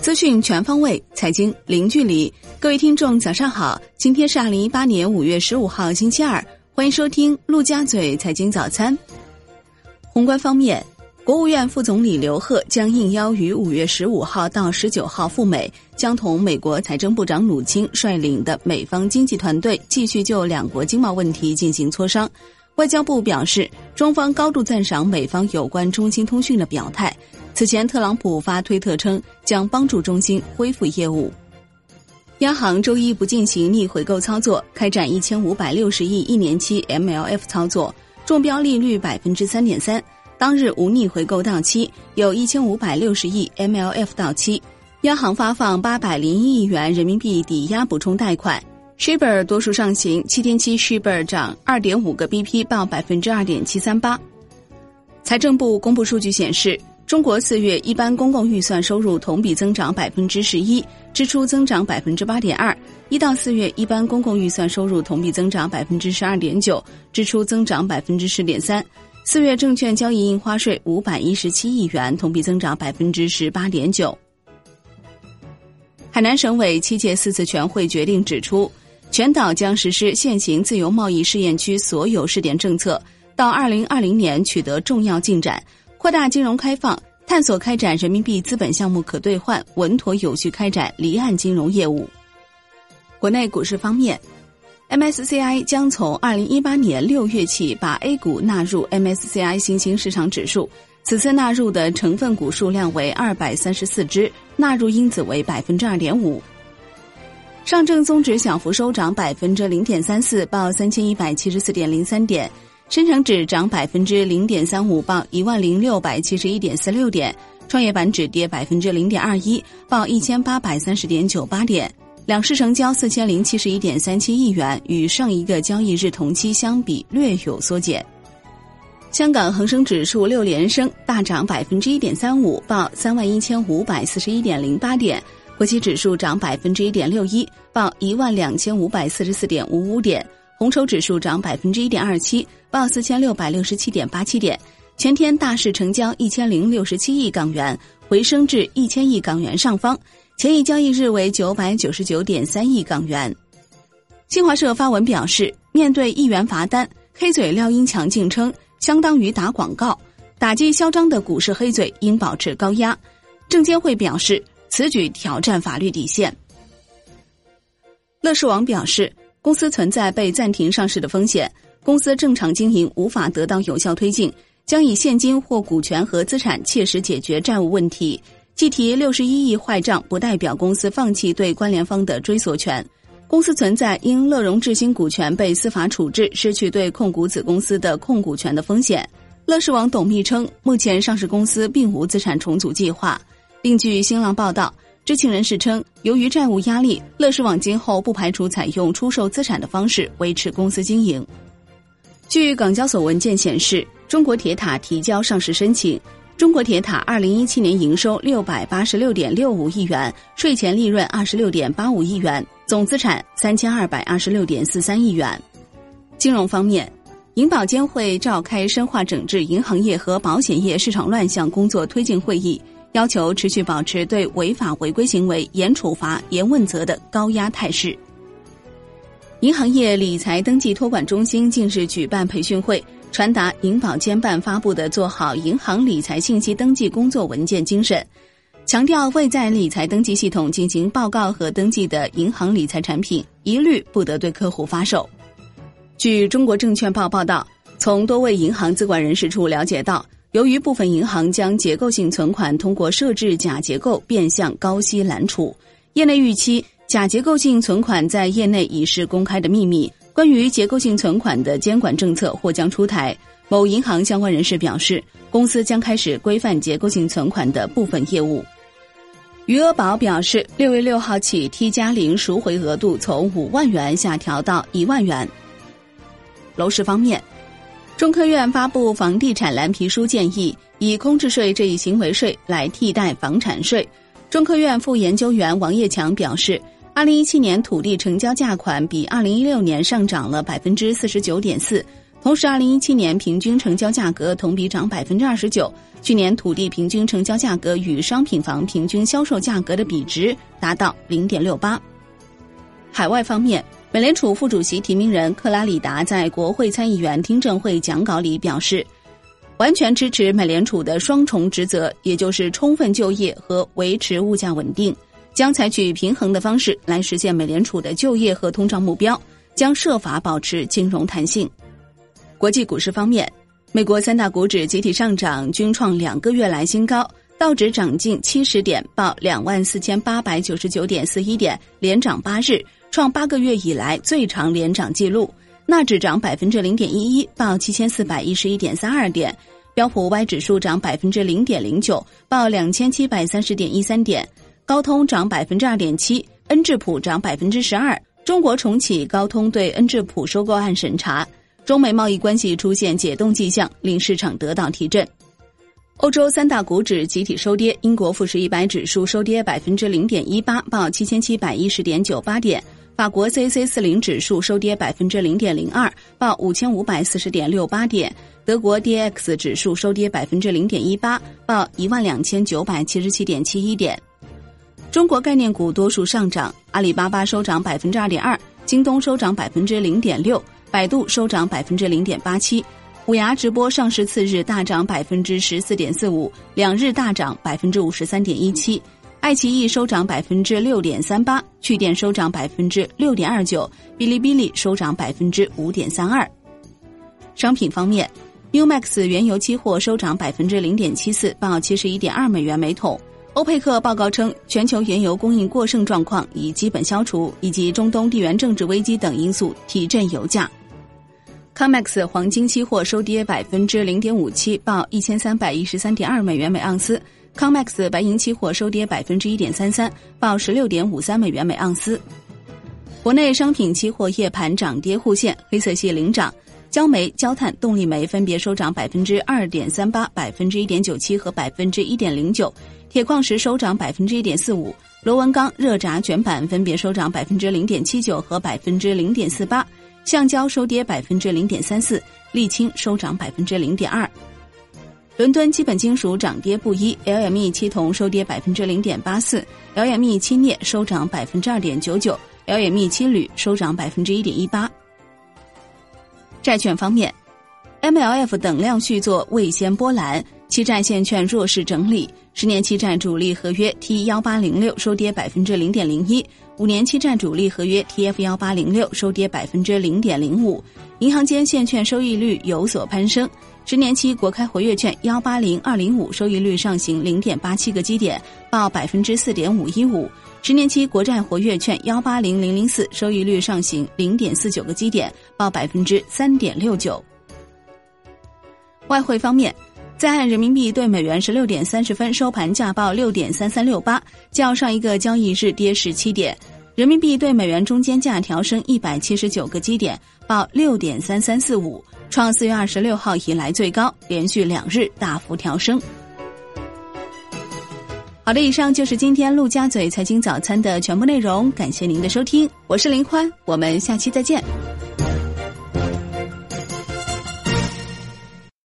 资讯全方位，财经零距离。各位听众，早上好！今天是二零一八年五月十五号，星期二。欢迎收听陆家嘴财经早餐。宏观方面，国务院副总理刘鹤将应邀于五月十五号到十九号赴美，将同美国财政部长努钦率领的美方经济团队继续就两国经贸问题进行磋商。外交部表示，中方高度赞赏美方有关中兴通讯的表态。此前，特朗普发推特称将帮助中兴恢复业务。央行周一不进行逆回购操作，开展一千五百六十亿一年期 MLF 操作，中标利率百分之三点三。当日无逆回购到期，有一千五百六十亿 MLF 到期。央行发放八百零一亿元人民币抵押补充贷款。Shibor 多数上行，七天期 Shibor 涨二点五个 BP，报百分之二点七三八。财政部公布数据显示。中国四月一般公共预算收入同比增长百分之十一，支出增长百分之八点二。一到四月一般公共预算收入同比增长百分之十二点九，支出增长百分之十点三。四月证券交易印花税五百一十七亿元，同比增长百分之十八点九。海南省委七届四次全会决定指出，全岛将实施现行自由贸易试验区所有试点政策，到二零二零年取得重要进展。扩大金融开放，探索开展人民币资本项目可兑换，稳妥有序开展离岸金融业务。国内股市方面，MSCI 将从二零一八年六月起把 A 股纳入 MSCI 新兴市场指数，此次纳入的成分股数量为二百三十四只，纳入因子为百分之二点五。上证综指小幅收涨百分之零点三四，报三千一百七十四点零三点。深成指涨百分之零点三五，报一万零六百七十一点四六点；创业板指跌百分之零点二一，报一千八百三十点九八点。两市成交四千零七十一点三七亿元，与上一个交易日同期相比略有缩减。香港恒生指数六连升，大涨百分之一点三五，报三万一千五百四十一点零八点；国企指数涨百分之一点六一，报一万两千五百四十四点五五点。红筹指数涨百分之一点二七，报四千六百六十七点八七点。全天大市成交一千零六十七亿港元，回升至一千亿港元上方。前一交易日为九百九十九点三亿港元。新华社发文表示，面对亿元罚单，黑嘴廖英强竟称相当于打广告，打击嚣张的股市黑嘴应保持高压。证监会表示，此举挑战法律底线。乐视网表示。公司存在被暂停上市的风险，公司正常经营无法得到有效推进，将以现金或股权和资产切实解决债务问题。计提六十一亿坏账不代表公司放弃对关联方的追索权。公司存在因乐融智新股权被司法处置失去对控股子公司的控股权的风险。乐视网董秘称，目前上市公司并无资产重组计划。另据新浪报道。知情人士称，由于债务压力，乐视网今后不排除采用出售资产的方式维持公司经营。据港交所文件显示，中国铁塔提交上市申请。中国铁塔二零一七年营收六百八十六点六五亿元，税前利润二十六点八五亿元，总资产三千二百二十六点四三亿元。金融方面，银保监会召开深化整治银行业和保险业市场乱象工作推进会议。要求持续保持对违法违规行为严处罚、严问责的高压态势。银行业理财登记托管中心近日举办培训会，传达银保监办发布的做好银行理财信息登记工作文件精神，强调未在理财登记系统进行报告和登记的银行理财产品，一律不得对客户发售。据中国证券报报道，从多位银行资管人士处了解到。由于部分银行将结构性存款通过设置假结构变相高息揽储，业内预期假结构性存款在业内已是公开的秘密。关于结构性存款的监管政策或将出台。某银行相关人士表示，公司将开始规范结构性存款的部分业务。余额宝表示，六月六号起 T 加零赎回额度从五万元下调到一万元。楼市方面。中科院发布房地产蓝皮书，建议以空置税这一行为税来替代房产税。中科院副研究员王业强表示，二零一七年土地成交价款比二零一六年上涨了百分之四十九点四，同时，二零一七年平均成交价格同比涨百分之二十九。去年土地平均成交价格与商品房平均销售价格的比值达到零点六八。海外方面，美联储副主席提名人克拉里达在国会参议员听证会讲稿里表示，完全支持美联储的双重职责，也就是充分就业和维持物价稳定，将采取平衡的方式来实现美联储的就业和通胀目标，将设法保持金融弹性。国际股市方面，美国三大股指集体上涨，均创两个月来新高。道指涨近七十点，报两万四千八百九十九点四一点，连涨八日，创八个月以来最长连涨纪录。纳指涨百分之零点一一，报七千四百一十一点三二点。标普 Y 指数涨百分之零点零九，报两千七百三十点一三点。高通涨百分之二点七，恩智浦涨百分之十二。中国重启高通对恩智浦收购案审查。中美贸易关系出现解冻迹象，令市场得到提振。欧洲三大股指集体收跌，英国富时一百指数收跌百分之零点一八，报七千七百一十点九八点；法国 C C 四零指数收跌百分之零点零二，报五千五百四十点六八点；德国 D X 指数收跌百分之零点一八，报一万两千九百七十七点七一点。中国概念股多数上涨，阿里巴巴收涨百分之二点二，京东收涨百分之零点六。百度收涨百分之零点八七，虎牙直播上市次日大涨百分之十四点四五，两日大涨百分之五十三点一七。爱奇艺收涨百分之六点三八，趣店收涨百分之六点二九，哔哩哔哩收涨百分之五点三二。商品方面，New Max 原油期货收涨百分之零点七四，报七十一点二美元每桶。欧佩克报告称，全球原油供应过剩状况已基本消除，以及中东地缘政治危机等因素提振油价。COMEX 黄金期货收跌百分之零点五七，报一千三百一十三点二美元每盎司。COMEX 白银期货收跌百分之一点三三，报十六点五三美元每盎司。国内商品期货夜盘涨跌互现，黑色系领涨，焦煤、焦炭、动力煤分别收涨百分之二点三八、百分之一点九七和百分之一点零九。铁矿石收涨百分之一点四五，螺纹钢、热轧卷板分别收涨百分之零点七九和百分之零点四八，橡胶收跌百分之零点三四，沥青收涨百分之零点二。伦敦基本金属涨跌不一，LME 七铜收跌百分之零点八四，LME 七镍收涨百分之二点九九，LME 七铝收涨百分之一点一八。债券方面，MLF 等量续作未掀波澜。期债现券弱势整理，十年期债主力合约 T 幺八零六收跌百分之零点零一，五年期债主力合约 TF 幺八零六收跌百分之零点零五。银行间现券收益率有所攀升，十年期国开活跃券幺八零二零五收益率上行零点八七个基点，报百分之四点五一五；十年期国债活跃券幺八零零零四收益率上行零点四九个基点，报百分之三点六九。外汇方面。在岸人民币对美元十六点三十分收盘价报六点三三六八，较上一个交易日跌十七点。人民币对美元中间价调升一百七十九个基点，报六点三三四五，创四月二十六号以来最高，连续两日大幅调升。好的，以上就是今天陆家嘴财经早餐的全部内容，感谢您的收听，我是林欢，我们下期再见。